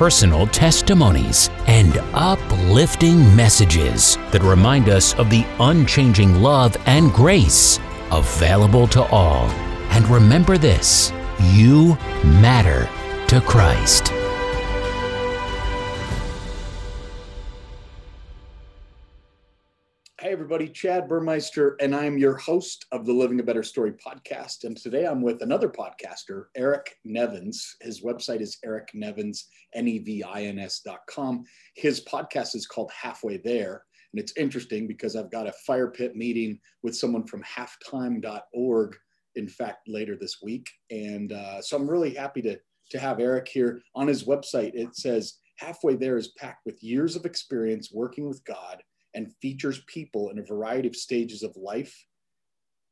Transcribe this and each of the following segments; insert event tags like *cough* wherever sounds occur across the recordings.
personal testimonies, and uplifting messages that remind us of the unchanging love and grace available to all. And remember this you matter to Christ. Everybody, Chad Burmeister, and I'm your host of the Living a Better Story podcast. And today I'm with another podcaster, Eric Nevins. His website is ericnevins, N-E-V-I-N-S.com. His podcast is called Halfway There. And it's interesting because I've got a fire pit meeting with someone from halftime.org, in fact, later this week. And uh, so I'm really happy to, to have Eric here. On his website, it says, Halfway There is packed with years of experience working with God and features people in a variety of stages of life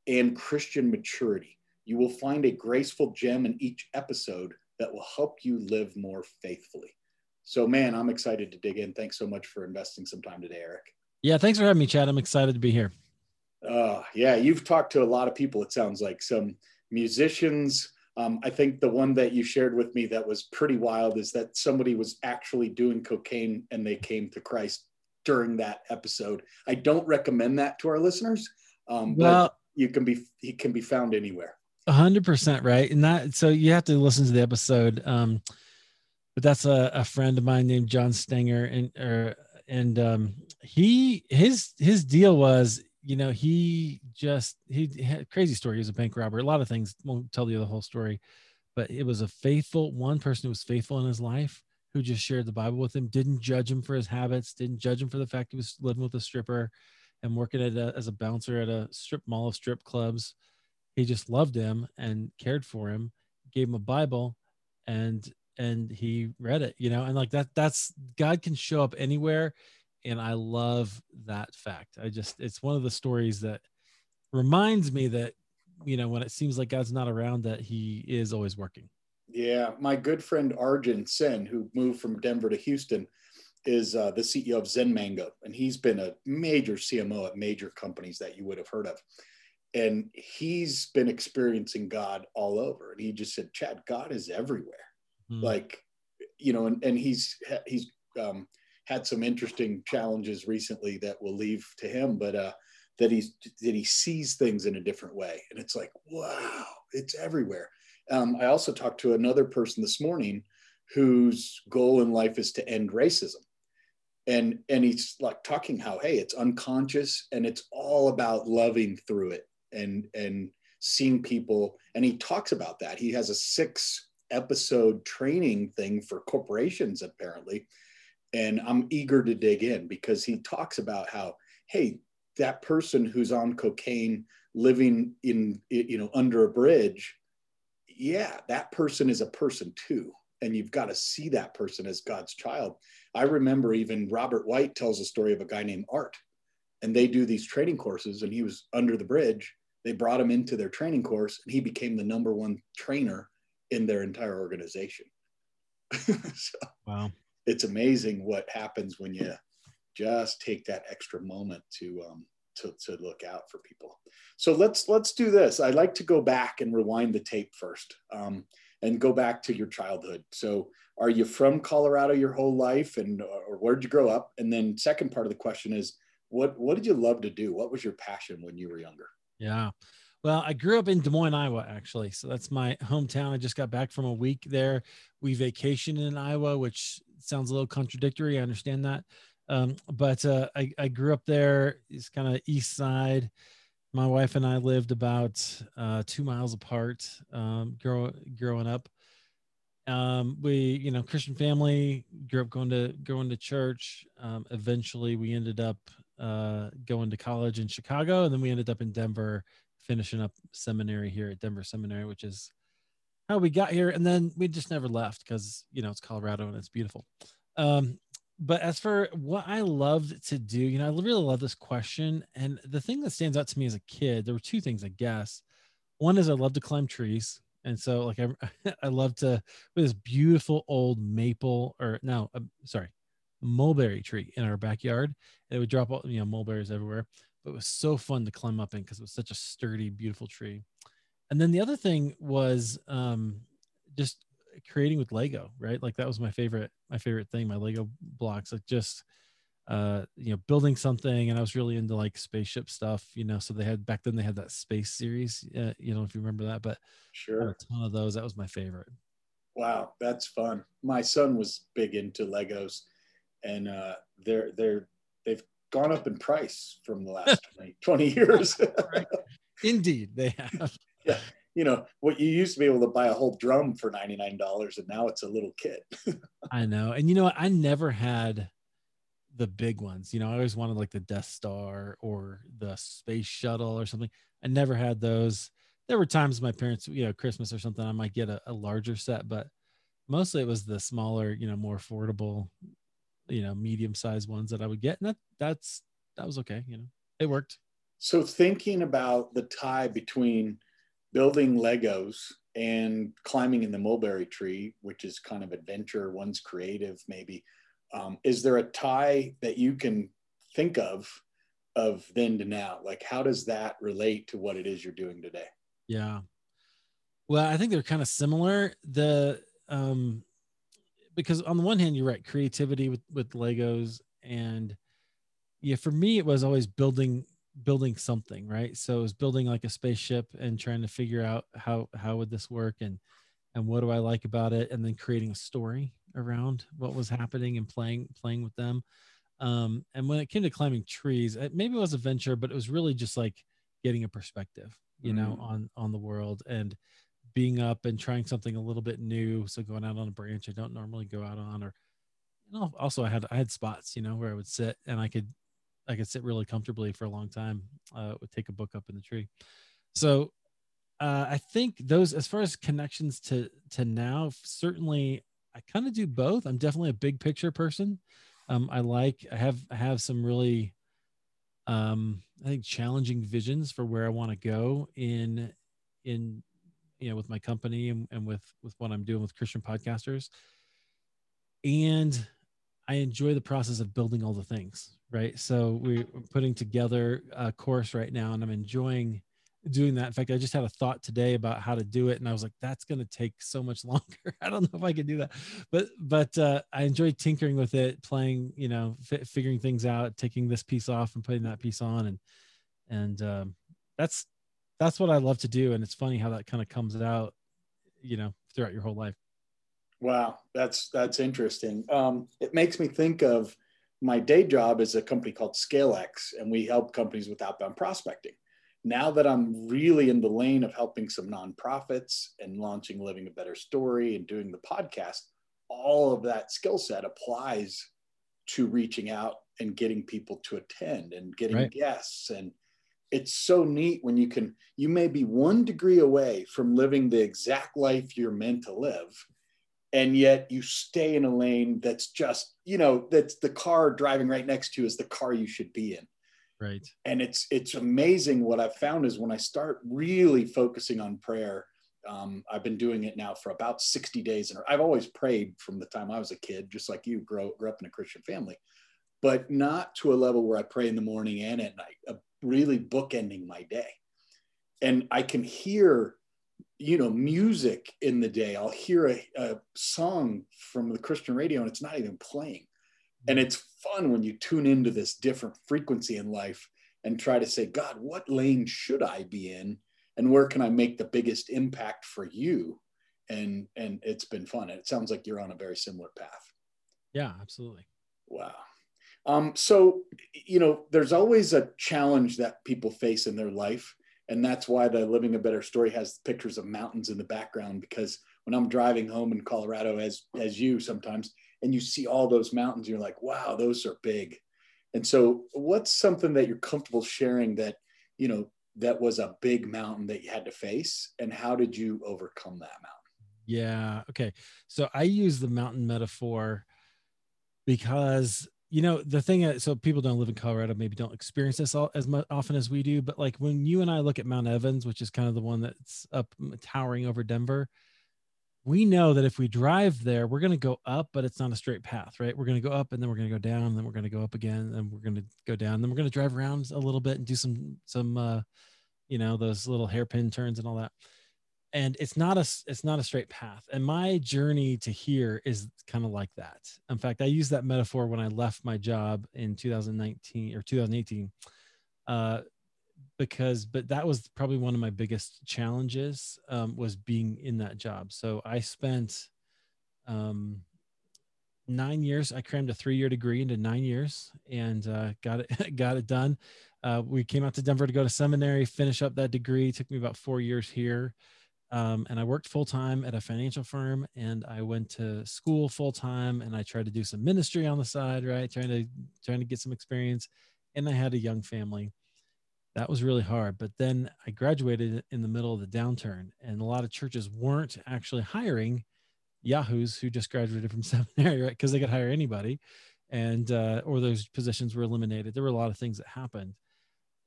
and Christian maturity. You will find a graceful gem in each episode that will help you live more faithfully. So, man, I'm excited to dig in. Thanks so much for investing some time today, Eric. Yeah, thanks for having me, Chad. I'm excited to be here. Uh, yeah, you've talked to a lot of people, it sounds like some musicians. Um, I think the one that you shared with me that was pretty wild is that somebody was actually doing cocaine and they came to Christ during that episode. I don't recommend that to our listeners. Um, well, you can be he can be found anywhere. A hundred percent right, and that so you have to listen to the episode. Um, but that's a, a friend of mine named John Stenger, and or and um, he his his deal was you know he just he had crazy story. He was a bank robber. A lot of things won't tell you the whole story, but it was a faithful one person who was faithful in his life who just shared the Bible with him, didn't judge him for his habits, didn't judge him for the fact he was living with a stripper and working a, as a bouncer at a strip mall of strip clubs. He just loved him and cared for him, gave him a Bible, and and he read it, you know, and like that. That's God can show up anywhere, and I love that fact. I just it's one of the stories that reminds me that you know when it seems like God's not around, that He is always working. Yeah, my good friend Arjun Sen, who moved from Denver to Houston, is uh, the CEO of Zen Mango, and he's been a major CMO at major companies that you would have heard of. And he's been experiencing God all over. And he just said, "Chad, God is everywhere." Mm. Like, you know, and, and he's he's um, had some interesting challenges recently that will leave to him, but uh, that he's that he sees things in a different way, and it's like, wow, it's everywhere. Um, I also talked to another person this morning whose goal in life is to end racism. And, and he's like talking how, hey, it's unconscious and it's all about loving through it and, and seeing people. And he talks about that. He has a six episode training thing for corporations, apparently. And I'm eager to dig in because he talks about how, hey, that person who's on cocaine living in, you know, under a bridge yeah, that person is a person too. And you've got to see that person as God's child. I remember even Robert White tells a story of a guy named Art, and they do these training courses, and he was under the bridge. They brought him into their training course, and he became the number one trainer in their entire organization. *laughs* so wow. It's amazing what happens when you just take that extra moment to um, to, to look out for people. So let's let's do this. I'd like to go back and rewind the tape first, um, and go back to your childhood. So, are you from Colorado your whole life, and or where'd you grow up? And then, second part of the question is, what what did you love to do? What was your passion when you were younger? Yeah. Well, I grew up in Des Moines, Iowa, actually. So that's my hometown. I just got back from a week there. We vacation in Iowa, which sounds a little contradictory. I understand that. Um, but uh, I, I grew up there. It's kind of east side. My wife and I lived about uh, two miles apart. Um, grow, growing up, um, we you know Christian family. Grew up going to going to church. Um, eventually, we ended up uh, going to college in Chicago, and then we ended up in Denver, finishing up seminary here at Denver Seminary, which is how we got here. And then we just never left because you know it's Colorado and it's beautiful. Um, but as for what I loved to do, you know, I really love this question. And the thing that stands out to me as a kid, there were two things, I guess. One is I love to climb trees. And so, like, I, *laughs* I love to, with this beautiful old maple, or no, uh, sorry, mulberry tree in our backyard. It would drop, you know, mulberries everywhere. But it was so fun to climb up in because it was such a sturdy, beautiful tree. And then the other thing was um, just creating with Lego, right? Like that was my favorite, my favorite thing, my Lego blocks, like just uh you know building something and i was really into like spaceship stuff you know so they had back then they had that space series uh, you know if you remember that but sure. a ton of those that was my favorite. Wow that's fun. My son was big into legos and uh they're they're they've gone up in price from the last *laughs* 20, 20 years. Indeed they *laughs* have. yeah you know what you used to be able to buy a whole drum for $99 and now it's a little kit. *laughs* I know. And you know i never had the big ones. You know i always wanted like the death star or the space shuttle or something. I never had those. There were times my parents you know christmas or something i might get a, a larger set but mostly it was the smaller you know more affordable you know medium sized ones that i would get and that that's that was okay you know. It worked. So thinking about the tie between building Legos and climbing in the mulberry tree, which is kind of adventure, one's creative maybe. Um, is there a tie that you can think of of then to now? Like, how does that relate to what it is you're doing today? Yeah. Well, I think they're kind of similar. The um because on the one hand, you're right, creativity with with Legos and yeah, for me it was always building building something right? So it was building like a spaceship and trying to figure out how how would this work and and what do i like about it? And then creating a story around what was happening and playing playing with them. Um and when it came to climbing trees it, maybe it was a venture but it was really just like getting a perspective you know mm. on on the world and being up and trying something a little bit new. So going out on a branch i don't normally go out on or also i had i had spots you know where i would sit and i could I could sit really comfortably for a long time. Uh, would take a book up in the tree. So uh, I think those, as far as connections to to now, certainly I kind of do both. I'm definitely a big picture person. Um, I like I have I have some really um, I think challenging visions for where I want to go in in you know with my company and, and with with what I'm doing with Christian podcasters. And I enjoy the process of building all the things, right? So we're putting together a course right now, and I'm enjoying doing that. In fact, I just had a thought today about how to do it, and I was like, "That's going to take so much *laughs* longer. I don't know if I can do that." But but uh, I enjoy tinkering with it, playing, you know, f- figuring things out, taking this piece off and putting that piece on, and and um, that's that's what I love to do. And it's funny how that kind of comes out, you know, throughout your whole life. Wow, that's that's interesting. Um, it makes me think of my day job is a company called ScaleX, and we help companies with outbound prospecting. Now that I'm really in the lane of helping some nonprofits and launching Living a Better Story and doing the podcast, all of that skill set applies to reaching out and getting people to attend and getting right. guests and it's so neat when you can you may be one degree away from living the exact life you're meant to live and yet you stay in a lane that's just you know that's the car driving right next to you is the car you should be in. Right. And it's it's amazing what i've found is when i start really focusing on prayer um, i've been doing it now for about 60 days and i've always prayed from the time i was a kid just like you grew, grew up in a christian family but not to a level where i pray in the morning and at night uh, really bookending my day. And i can hear you know music in the day. I'll hear a, a, song from the christian radio and it's not even playing. And it's fun when you tune into this different frequency in life and try to say god what lane should i be in? And where can i make the biggest impact for you? And and it's been fun. And it sounds like you're on a very similar path. Yeah absolutely. Wow. Um, so, you know, there's always a challenge that people face in their life. And that's why the Living a Better Story has pictures of mountains in the background. Because when I'm driving home in Colorado, as, as you sometimes, and you see all those mountains, you're like, wow, those are big. And so, what's something that you're comfortable sharing that, you know, that was a big mountain that you had to face? And how did you overcome that mountain? Yeah. Okay. So I use the mountain metaphor because you know the thing so people don't live in colorado maybe don't experience this all as much, often as we do but like when you and i look at mount evans which is kind of the one that's up towering over denver we know that if we drive there we're going to go up but it's not a straight path right? We're going to go up and then we're going to go down and then we're going to go up again and we're going to go down and then we're going to drive around a little bit and do some some uh you know those little hairpin turns and all that and it's not a it's not a straight path and my journey to here is kind of like that. In fact i use that metaphor when i left my job in 2019 or 2018 uh, because but that was probably one of my biggest challenges um, was being in that job. So i spent um, nine years i crammed a three-year degree into nine years and uh, got it *laughs* got it done. Uh, we came out to denver to go to seminary finish up that degree. It took me about four years here um, and I worked full time at a financial firm, and I went to school full time, and I tried to do some ministry on the side, right, trying to trying to get some experience. And I had a young family. That was really hard. But then I graduated in the middle of the downturn, and a lot of churches weren't actually hiring yahoos who just graduated from *laughs* seminary, right, because they could hire anybody, and uh, or those positions were eliminated. There were a lot of things that happened,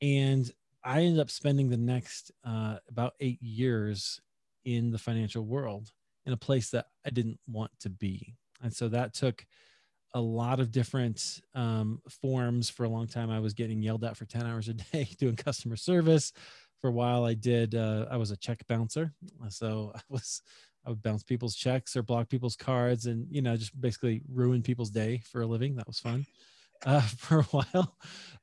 and I ended up spending the next uh, about eight years in the financial world in a place that I didn't want to be. And so that took a lot of different um, forms. For a long time, I was getting yelled at for 10 hours a day *laughs* doing customer service. For a while, I did, uh, I was a check bouncer. So *laughs* I was, I would bounce people's checks or block people's cards and, you know, just basically ruin people's day for a living. That was fun uh, *laughs* for a while.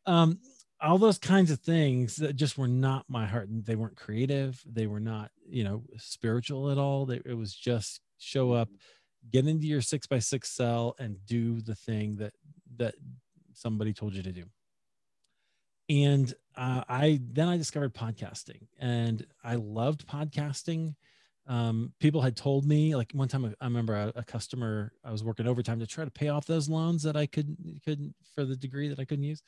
Um, all those kinds of things that just were not my heart they weren't creative they were not you know spiritual at all they, it was just show up get into your six by six cell and do the thing that that somebody told you to do. And uh, i then i discovered podcasting and i loved podcasting. Um, people had told me like one time i remember a, a, customer i was working overtime to try to pay off those loans that i couldn't couldn't for the degree that i couldn't use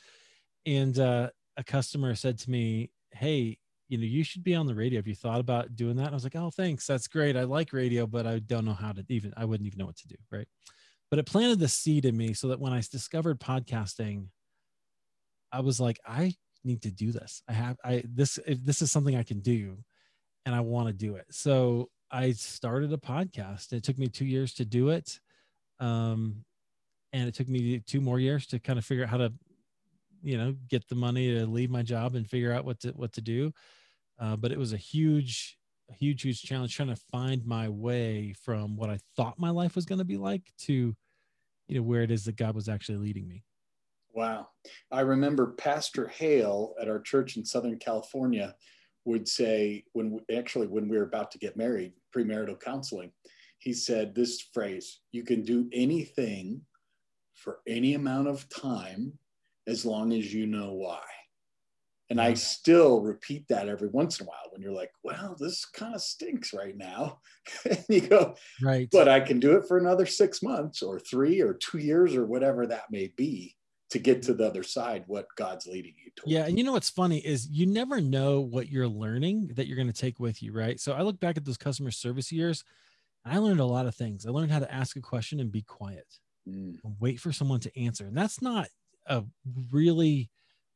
and uh, a customer said to me, "Hey, you know, you should be on the radio. Have you thought about doing that?" I was like, "Oh, thanks. That's great. I like radio, but I don't know how to even. I wouldn't even know what to do, right?" But it planted the seed in me so that when I discovered podcasting, I was like, "I need to do this. I have. I this. If this is something I can do, and I want to do it." So I started a podcast. It took me two years to do it. Um, and it took me two more years to kind of figure out how to you know get the money to leave my job and figure out what to what to do. Uh, but it was a huge huge huge challenge trying to find my way from what i thought my life was going to be like to you know where it is that god was actually leading me. Wow. I remember pastor hale at our church in southern california would say when we, actually when we were about to get married premarital counseling he said this phrase you can do anything for any amount of time as long as you know why. And I still repeat that every once in a while when you're like, well, this kind of stinks right now. *laughs* and you go, right. But I can do it for another six months or three or two years or whatever that may be to get to the other side, what God's leading you to. Yeah. And you know what's funny is you never know what you're learning that you're going to take with you. Right. So I look back at those customer service years. I learned a lot of things. I learned how to ask a question and be quiet. Mm. wait for someone to answer. And that's not a really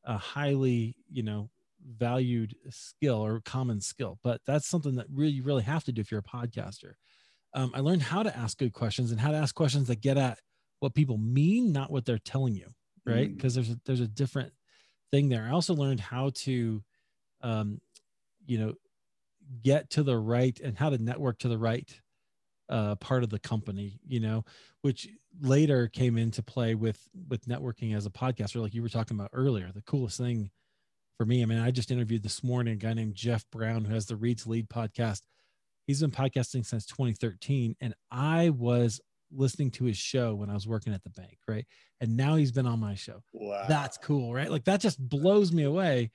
a highly you know valued skill or common skill but that's something that really you really have to do if you're a podcaster. Um, i learned how to ask good questions and how to ask questions that get at what people mean not what they're telling you right? Because mm. there's a there's a different thing there. I also learned how to um, you know get to the right and how to network to the right uh, part of the company, you know, which later came into play with with networking as a podcaster, like you were talking about earlier. The coolest thing for me, I mean, I just interviewed this morning a guy named Jeff Brown who has the Read to Lead podcast. He's been podcasting since 2013, and I was listening to his show when I was working at the bank, right? And now he's been on my show. Wow. That's cool, right? Like that just blows me away.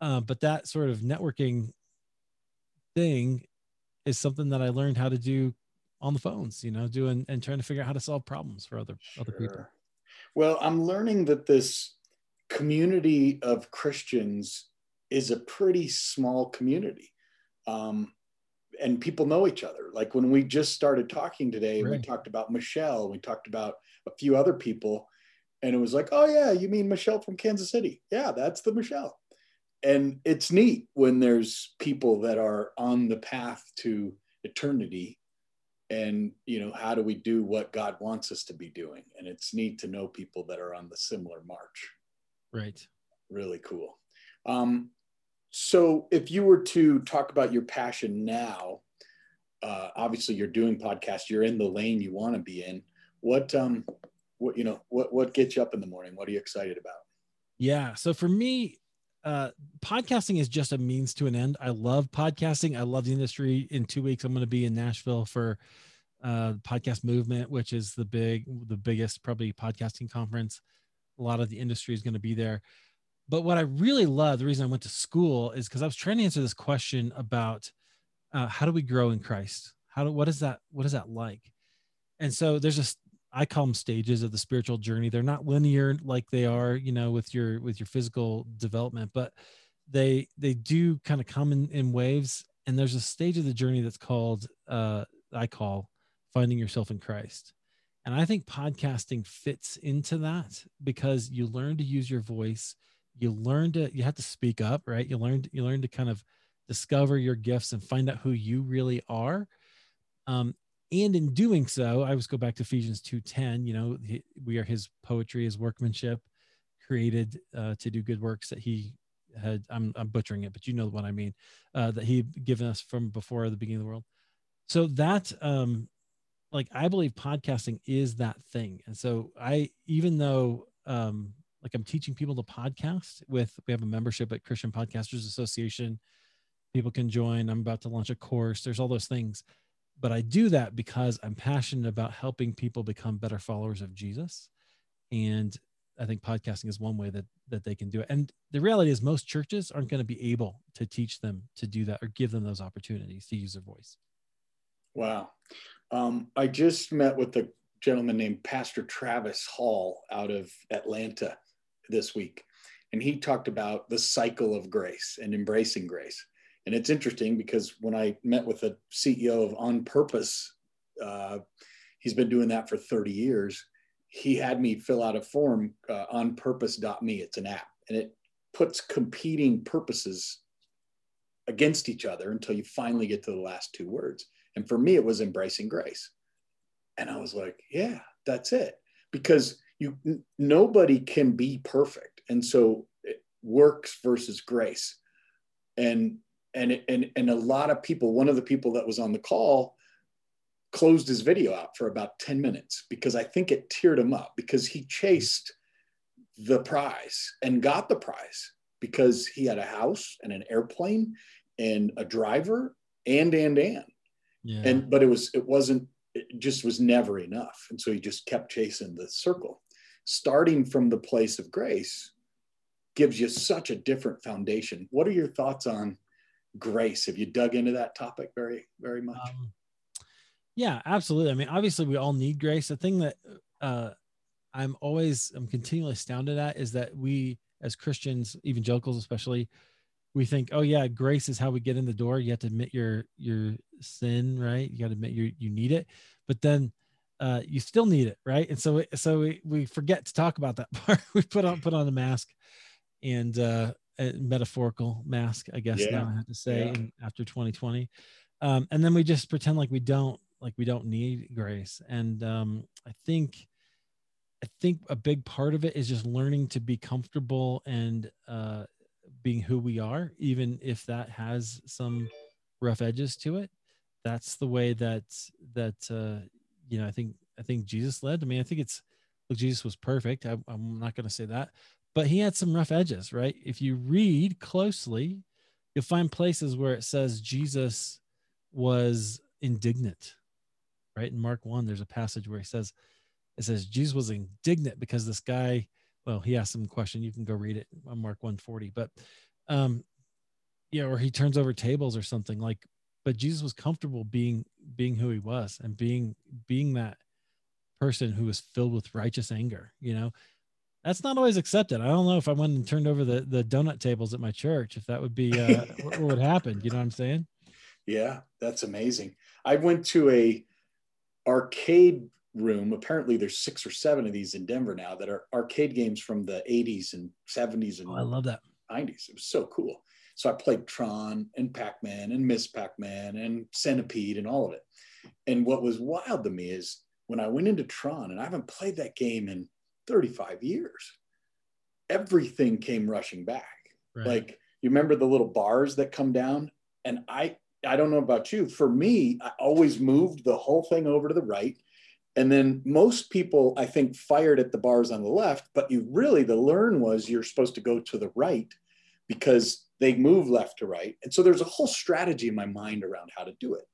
Uh, but that sort of networking thing is something that I learned how to do on the phones, you know, doing and trying to figure out how to solve problems for other sure. other people. Well, I'm learning that this community of Christians is a pretty small community. Um, and people know each other. Like when we just started talking today, we talked about Michelle, we talked about a few other people, and it was like, oh yeah, you mean Michelle from Kansas City? Yeah, that's the Michelle. And it's neat when there's people that are on the path to eternity and you know how do we do what god wants us to be doing? And it's neat to know people that are on the similar march. Right. Really cool. Um, so if you were to talk about your passion now uh, obviously you're doing podcasts you're in the lane you want to be in. What um what you know what what gets you up in the morning? What are you excited about? Yeah so for me uh podcasting is just a means to an end i love podcasting i love the industry in two weeks i'm going to be in nashville for uh podcast movement which is the big the biggest probably podcasting conference a lot of the industry is going to be there but what I really love, the reason I went to school is because I was trying to answer this question about uh, how do we grow in Christ? How do what is that? What is that like? And so there's just I call them stages of the spiritual journey. They're not linear like they are, you know, with your with your physical development, but they they do kind of come in, in waves. And there's a stage of the journey that's called uh, I call finding yourself in Christ. And I think podcasting fits into that because you learn to use your voice you learn to you have to speak up right you learn you learn to kind of discover your gifts and find out who you really are um, and in doing so i always go back to ephesians 2.10 you know we are his poetry his workmanship created uh, to do good works that he had I'm, I'm butchering it but you know what i mean uh, that he given us from before the beginning of the world so that um like i believe podcasting is that thing and so i even though um like I'm teaching people to podcast with we have a membership at Christian Podcasters Association. People can join. I'm about to launch a course. There's all those things. But I do that because I'm passionate about helping people become better followers of Jesus. And I think podcasting is one way that that they can do it. And the reality is most churches aren't going to be able to teach them to do that or give them those opportunities to use their voice. Wow. Um, I just met with a gentleman named Pastor Travis Hall out of Atlanta this week. And he talked about the cycle of grace and embracing grace. And it's interesting because when I met with the CEO of On Purpose, uh, he's been doing that for 30 years. He had me fill out a form uh, on purpose.me. It's an app and it puts competing purposes against each other until you finally get to the last two words. And for me, it was embracing grace. And I was like, yeah, that's it. Because you nobody can be perfect and so works versus grace and and and and a lot of people one of the people that was on the call closed his video out for about 10 minutes because i think it teared him up because he chased the prize and got the prize because he had a house and an airplane and a driver and and and yeah. and but it was it wasn't it just was never enough and so he just kept chasing the circle starting from the place of grace gives you such a different foundation. What are your thoughts on grace? Have you dug into that topic very, very much? Um, yeah, absolutely. I mean, obviously, we all need grace. The thing that uh, I'm always, I'm continually astounded at is that we, as Christians, evangelicals especially, we think, oh yeah, grace is how we get in the door. You have to admit your your sin, right? You got to admit you you need it. But then uh, you still need it, right? And so, so we, we forget to talk about that *laughs* part. we put on put on a mask, and uh, a metaphorical mask, I guess yeah. now I have to say, yeah. in, after 2020, um, and then we just pretend like we don't like we don't need grace. And um, I think, I think a big part of it is just learning to be comfortable and uh, being who we are, even if that has some rough edges to it. That's the way that that uh, you know, I think I think Jesus led. I mean, I think it's look, Jesus was perfect. I, I'm not going to say that, but he had some rough edges, right? If you read closely, you'll find places where it says Jesus was indignant, right? In Mark 1, there's a passage where he says, it says Jesus was indignant because this guy, well, he asked him a question. You can go read it on Mark 140. But um, yeah, or he turns over tables or something like, but Jesus was comfortable being being who he was and being being that person who was filled with righteous anger, you know. That's not always accepted. I don't know if I went and turned over the, the donut tables at my church, if that would be uh, *laughs* what would happen. You know what I'm saying? Yeah, that's amazing. I went to a arcade room. Apparently, there's six or seven of these in Denver now that are arcade games from the 80s and 70s and oh, I love that 90s. It was so cool. So I played Tron and Pac Man and Miss Pac Man and Centipede and all of it. And what was wild to me is when I went into Tron, and I haven't played that game in 35 years, everything came rushing back. Right. Like you remember the little bars that come down? And I I don't know about you. For me, I always moved the whole thing over to the right. And then most people, I think, fired at the bars on the left, but you really, the learn was you're supposed to go to the right because they move left to right. And so there's a whole strategy in my mind around how to do it.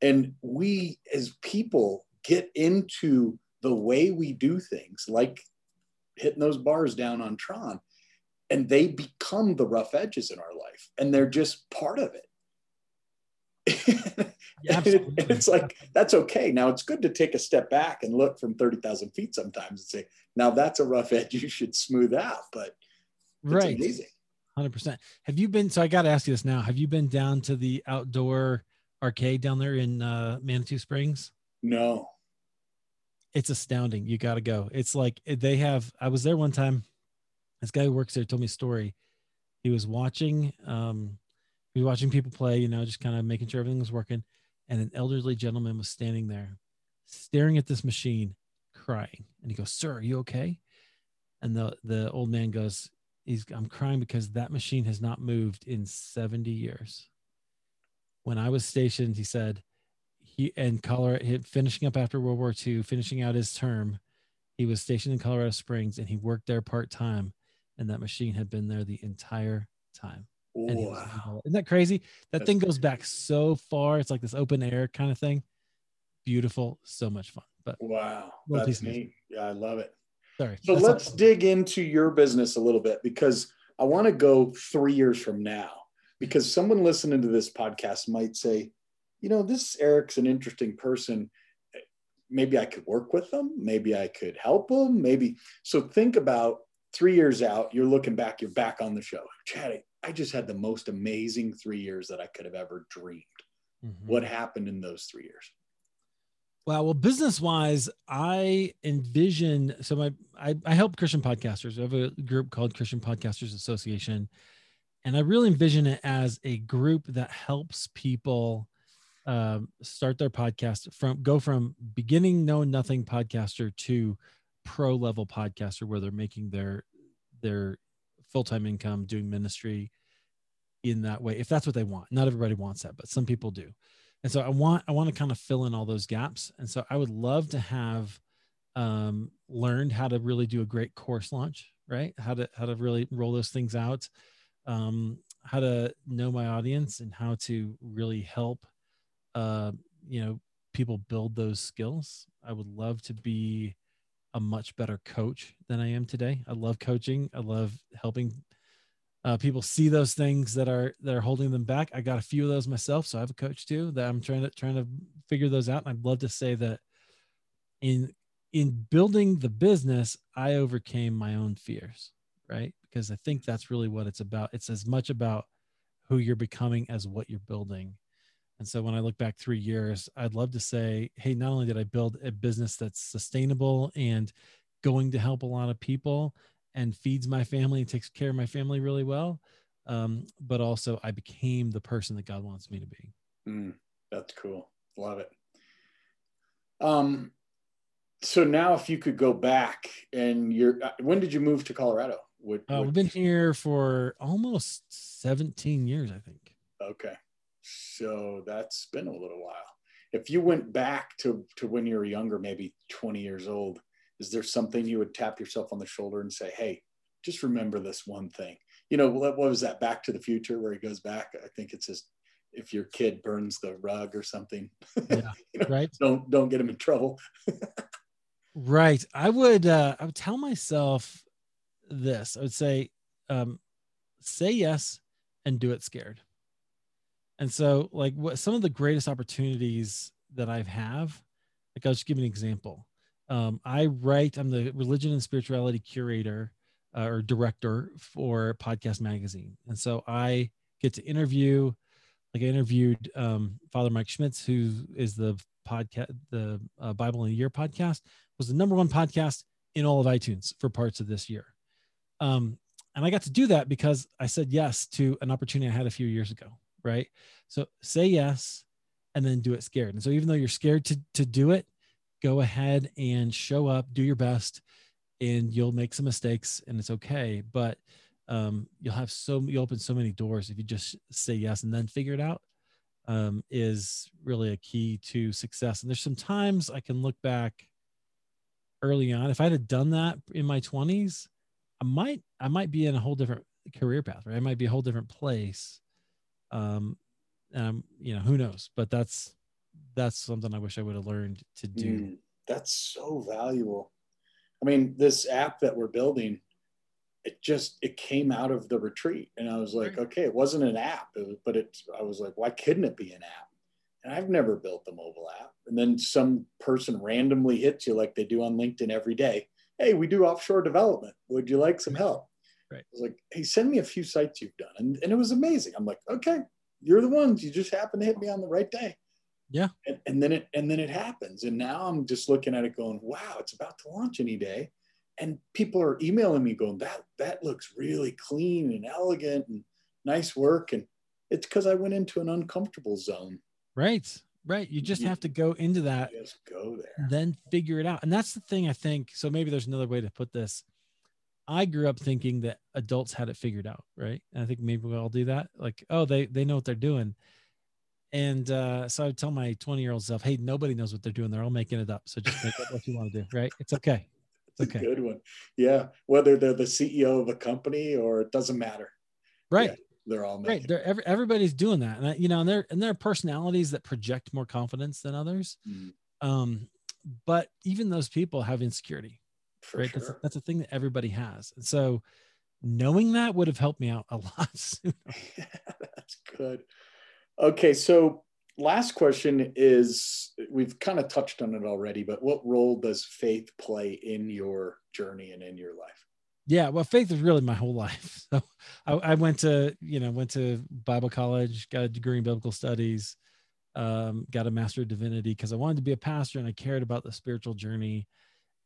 And we as people get into the way we do things, like hitting those bars down on Tron, and they become the rough edges in our life. And they're just part of it *laughs* yeah, *laughs* it's like that's okay. Now it's good to take a step back and look from thirty thousand feet sometimes and say, "Now that's a rough *laughs* edge you should smooth out." But right, amazing. Hundred percent. Have you been? So I got to ask you this now. Have you been down to the outdoor arcade down there in uh, Manitou Springs? No. It's astounding. You got to go. It's like they have. I was there one time. This guy who works there told me a story. He was watching. Um, he was watching people play, you know, just kind of making sure everything was working. And an elderly gentleman was standing there staring at this machine, crying. And he goes, Sir, are you okay? And the, the old man goes, He's, I'm crying because that machine has not moved in 70 years. When I was stationed, he said, he and Colorado, finishing up after World War II, finishing out his term, he was stationed in Colorado Springs and he worked there part time. And that machine had been there the entire time. Wow. Isn't that crazy? That That's thing goes back so far. It's like this open air kind of thing. Beautiful, so much fun. But wow, that's neat. Yeah, I love it. Sorry. So That's let's dig into your business a little bit because I want to go three years from now. Because someone listening to this podcast might say, you know, this Eric's an interesting person. Maybe I could work with them. Maybe I could help them. Maybe. So think about three years out, you're looking back, you're back on the show. Chatty, I just had the most amazing three years that I could have ever dreamed. Mm-hmm. What happened in those three years? Wow. Well, business wise, I envision so my I, I help Christian podcasters. I have a group called Christian Podcasters Association. And I really envision it as a group that helps people um, start their podcast from go from beginning know nothing podcaster to pro level podcaster where they're making their their full-time income doing ministry in that way if that's what they want. Not everybody wants that but some people do. And so i want i want to kind of fill in all those gaps. And so i would love to have um, learned how to really do a great course launch right? How to how to really roll those things out. Um, how to know my audience and how to really help uh, you know people build those skills i would love to be a much better coach than I am today. I love coaching. I love helping uh, people see those things that are that are holding them back. I got a few of those myself, so I have a coach too that I'm trying to trying to figure those out. And I'd love to say that in in building the business, I overcame my own fears, right? Because I think that's really what it's about. It's as much about who you're becoming as what you're building. And so when I look back three years, I'd love to say, hey, not only did I build a business that's sustainable and going to help a lot of people and feeds my family and takes care of my family really well, um, but also I became the person that God wants me to be. Mm, that's cool. Love it. Um, so now if you could go back and you're, uh, when did you move to Colorado? What, uh, what... we've been here for almost 17 years, I think. Okay. So that's been a little while. If you went back to, to when you were younger, maybe 20 years old, is there something you would tap yourself on the shoulder and say, hey, just remember this one thing? You know, what, what was that Back to the Future where he goes back? I think it's his, if your kid burns the rug or something. Yeah, *laughs* You know, right. Don't don't get him in trouble. Right. I would uh I would tell myself this. I would say um say yes and do it scared. And so like what some of the greatest opportunities that I've have, like I'll just give an example. Um I write, I'm the religion and spirituality curator uh, or director for Podcast Magazine. And so I get to interview like I interviewed um Father Mike Schmitz who is the podcast the uh, Bible in a Year podcast was the number one podcast in all of iTunes for parts of this year. Um, and I got to do that because I said yes to an opportunity I had a few years ago. Right. So say yes and then do it scared. And so even though you're scared to, to do it, go ahead and show up, do your best, and you'll make some mistakes and it's okay. But um, you'll have so you open so many doors if you just say yes and then figure it out um, is really a key to success. And there's some times I can look back early on. If I had done that in my 20s, I might I might be in a whole different career path, right? I might be a whole different place. Um, um, you know, who knows? But that's that's something I wish I would have learned to do. Mm, that's so valuable. I mean, this app that we're building, it just it came out of the retreat, and I was like, Right. okay, it wasn't an app, it was, but it. I was like, why couldn't it be an app? And I've never built the mobile app. And then some person randomly hits you like they do on LinkedIn every day. Hey, we do offshore development. Would you like some help? Right. I was like, hey, send me a few sites you've done, and, and it was amazing. I'm like, okay, you're the ones. You just happen to hit me on the right day and, and then it and then it happens and now i'm just looking at it going wow it's about to launch any day and people are emailing me going that that looks really clean and elegant and nice work and it's because i went into an uncomfortable zone Right. Right. You just Yeah. have to go into that just go there then figure it out. And that's the thing I think. So maybe there's another way to put this. I grew up thinking that adults had it figured out, right? And I think maybe we all do that. Like, oh, they they know what they're doing. And uh, so I would tell my 20 year old self, hey, nobody knows what they're doing. They're all making it up. So just make up what you want to do, right? It's okay. It's okay. good one yeah whether they're the ceo of a company or it doesn't matter Right. they're all Right. making They're, every, everybody's doing that. And, I, you know, and there, and there are personalities that project more confidence than others. Mm, Um, but even those people have insecurity. For right? sure That's, that's a thing that everybody has. And so knowing that would have helped me out a *laughs* lot sooner. *laughs* That's good. Okay, so last question is we've kind of touched on it already, but what role does faith play in your journey and in your life? Yeah, well, faith is really my whole *laughs* life. So I, I went to, you know, went to Bible college, got a degree in biblical studies, um, got a master of divinity because I wanted to be a pastor and I cared about the spiritual journey.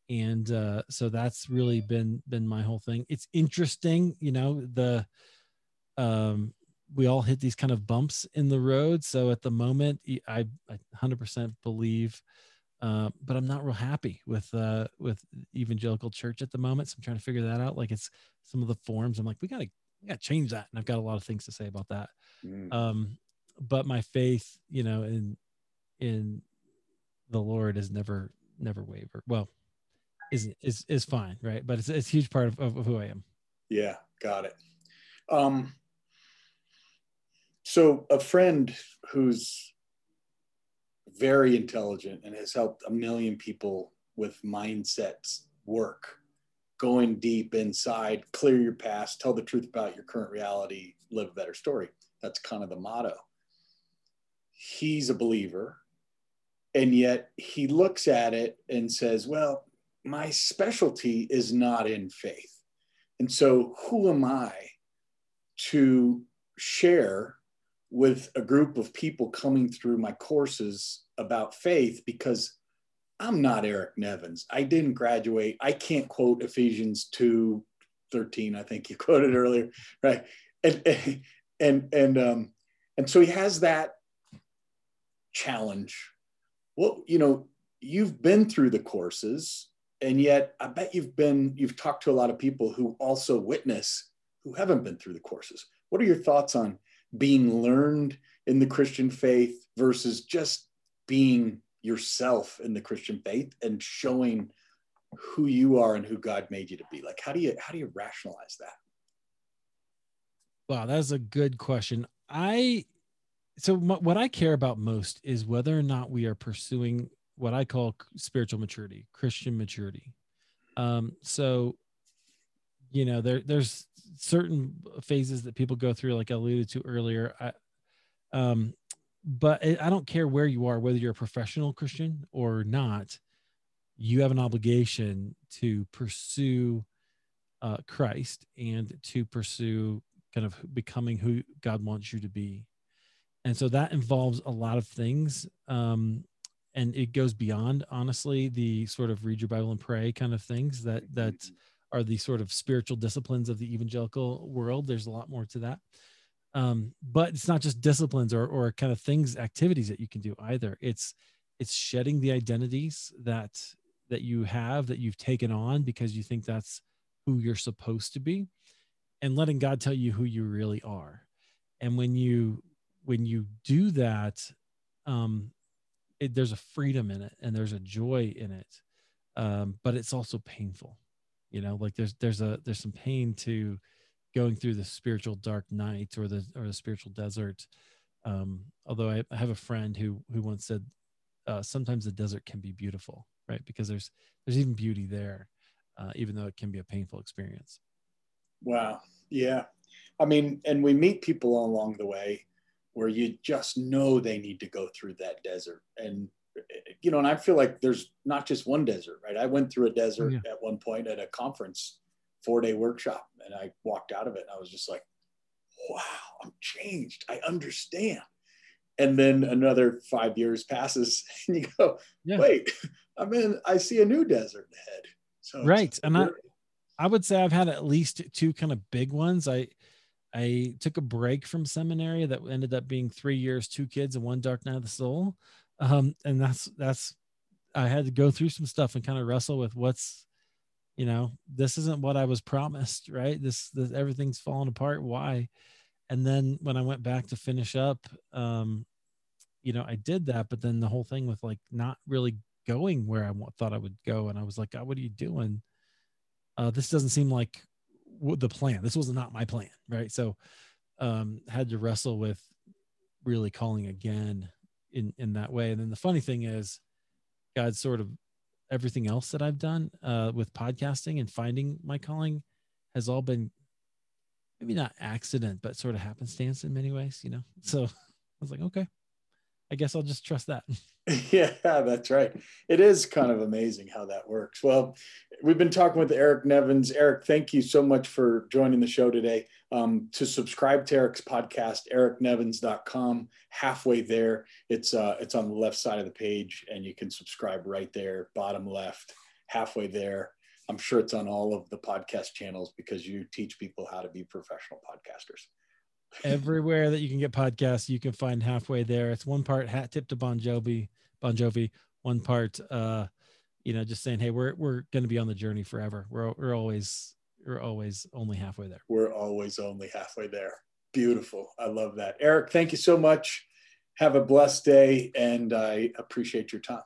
And uh, so that's really been been my whole thing. It's interesting, you know, the um we all hit these kind of bumps in the road. So at the moment, I, I 100% believe uh, but I'm not real happy with uh, with evangelical church at the moment. So I'm trying to figure that out. Like it's some of the forms. I'm like, we gotta we gotta change that, and I've got a lot of things to say about that. Mm, Um, but my faith, you know, in in the Lord has never never wavered. Well, is is is fine, right? But it's it's a huge part of, of who I am. Yeah, got it. Um, so a friend who's very intelligent and has helped a million people with mindsets work, going deep inside, clear your past, tell the truth about your current reality, live a better story. That's kind of the motto. He's a believer, and yet he looks at it and says, Well, my specialty is not in faith. And so, who am I to share with a group of people coming through my courses about faith? Because I'm not Eric Nevins. I didn't graduate. I can't quote Ephesians 2 13, I think you *laughs* quoted earlier, right? And, and, and, um, and so he has that challenge. Well, you know, you've been through the courses and yet i bet you've been you've talked to a lot of people who also witness who haven't been through the courses. What are your thoughts on being learned in the christian faith versus just being yourself in the christian faith and showing who you are and who god made you to be? Like how do you how do you rationalize that? Wow, that's a good question. I so what I care about most is whether or not we are pursuing what I call spiritual maturity, Christian maturity. Um, so, you know, there there's certain phases that people go through, like I alluded to earlier. I, um, but I don't care where you are, whether you're a professional Christian or not. You have an obligation to pursue uh, Christ and to pursue kind of becoming who God wants you to be. And so that involves a lot of things. Um, and it goes beyond, honestly, the sort of read your Bible and pray kind of things that that are the sort of spiritual disciplines of the evangelical world. There's a lot more to that. Um, but it's not just disciplines or or kind of things, activities that you can do either. It's it's shedding the identities that that you have that you've taken on because you think that's who you're supposed to be and letting God tell you who you really are. And when you when you do that, um, it, there's a freedom in it and there's a joy in it, um, but it's also painful. You know, like there's there's a there's some pain to going through the spiritual dark night or the or the spiritual desert. Um, although I, I have a friend who who once said uh, sometimes the desert can be beautiful, right? Because there's there's even beauty there, uh, even though it can be a painful experience. Wow. Yeah. I mean, and we meet people along the way where you just know they need to go through that desert. And, you know, and I feel like there's not just one desert, right? I went through a desert yeah. at one point at a conference, four day workshop, and I walked out of it and I was just like, wow, I'm changed. I understand. And then another five years passes *laughs* and you go, yeah. wait, I'm in, I see a new desert ahead. So right. And I, I would say I've had at least two kind of big ones. I, I took a break from seminary that ended up being three years, two kids, and one dark night of the soul. Um, and that's that's I had to go through some stuff and kind of wrestle with what's, you know, this isn't what I was promised, right? This, this everything's falling apart. Why? And then when I went back to finish up, um, you know, I did that, but then the whole thing with like not really going where I thought I would go, and I was like, God, what are you doing? Uh, this doesn't seem like the plan. This was not my plan, right? So um had to wrestle with really calling again in in that way. And then the funny thing is God sort of everything else that I've done uh with podcasting and finding my calling has all been maybe not accident, but sort of happenstance in many ways, you know. So *laughs* I was like, okay, I guess I'll just trust that. *laughs* *laughs* yeah, that's right. It is kind of amazing how that works. Well, we've been talking with Eric Nevins. Eric, thank you so much for joining the show today. Um, to subscribe to Eric's podcast, ericnevins.com, halfway there. It's uh, it's on the left side of the page, and you can subscribe right there, bottom left, halfway there. I'm sure it's on all of the podcast channels because you teach people how to be professional podcasters everywhere that you can get podcasts, you can find halfway there. It's one part hat tip to Bon Jovi, Bon Jovi, one part, uh, you know, just saying, hey, we're we're going to be on the journey forever. We're we're always we're always only halfway there. We're always only halfway there. Beautiful. I love that. Eric, thank you so much. Have a blessed day, and I appreciate your time.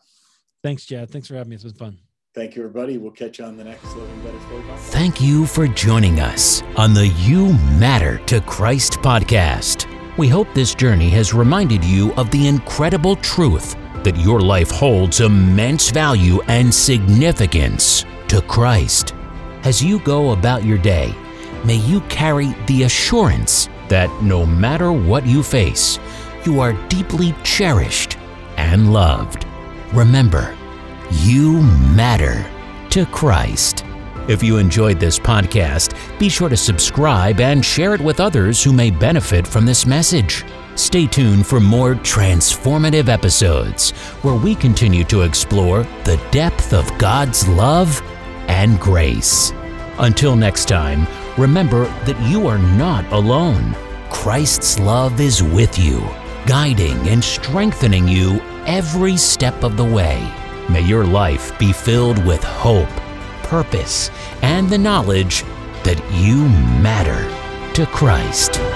Thanks, Chad. Thanks for having me. It's been fun. Thank you, everybody. We'll catch you on the next Living Better Story podcast. Thank you for joining us on the You Matter to Christ podcast. We hope this journey has reminded you of the incredible truth that your life holds immense value and significance to Christ. As you go about your day, may you carry the assurance that no matter what you face, you are deeply cherished and loved. Remember, you matter to Christ. If you enjoyed this podcast, be sure to subscribe and share it with others who may benefit from this message. Stay tuned for more transformative episodes where we continue to explore the depth of God's love and grace. Until next time, remember that you are not alone. Christ's love is with you, guiding and strengthening you every step of the way. May your life be filled with hope, purpose, and the knowledge that you matter to Christ.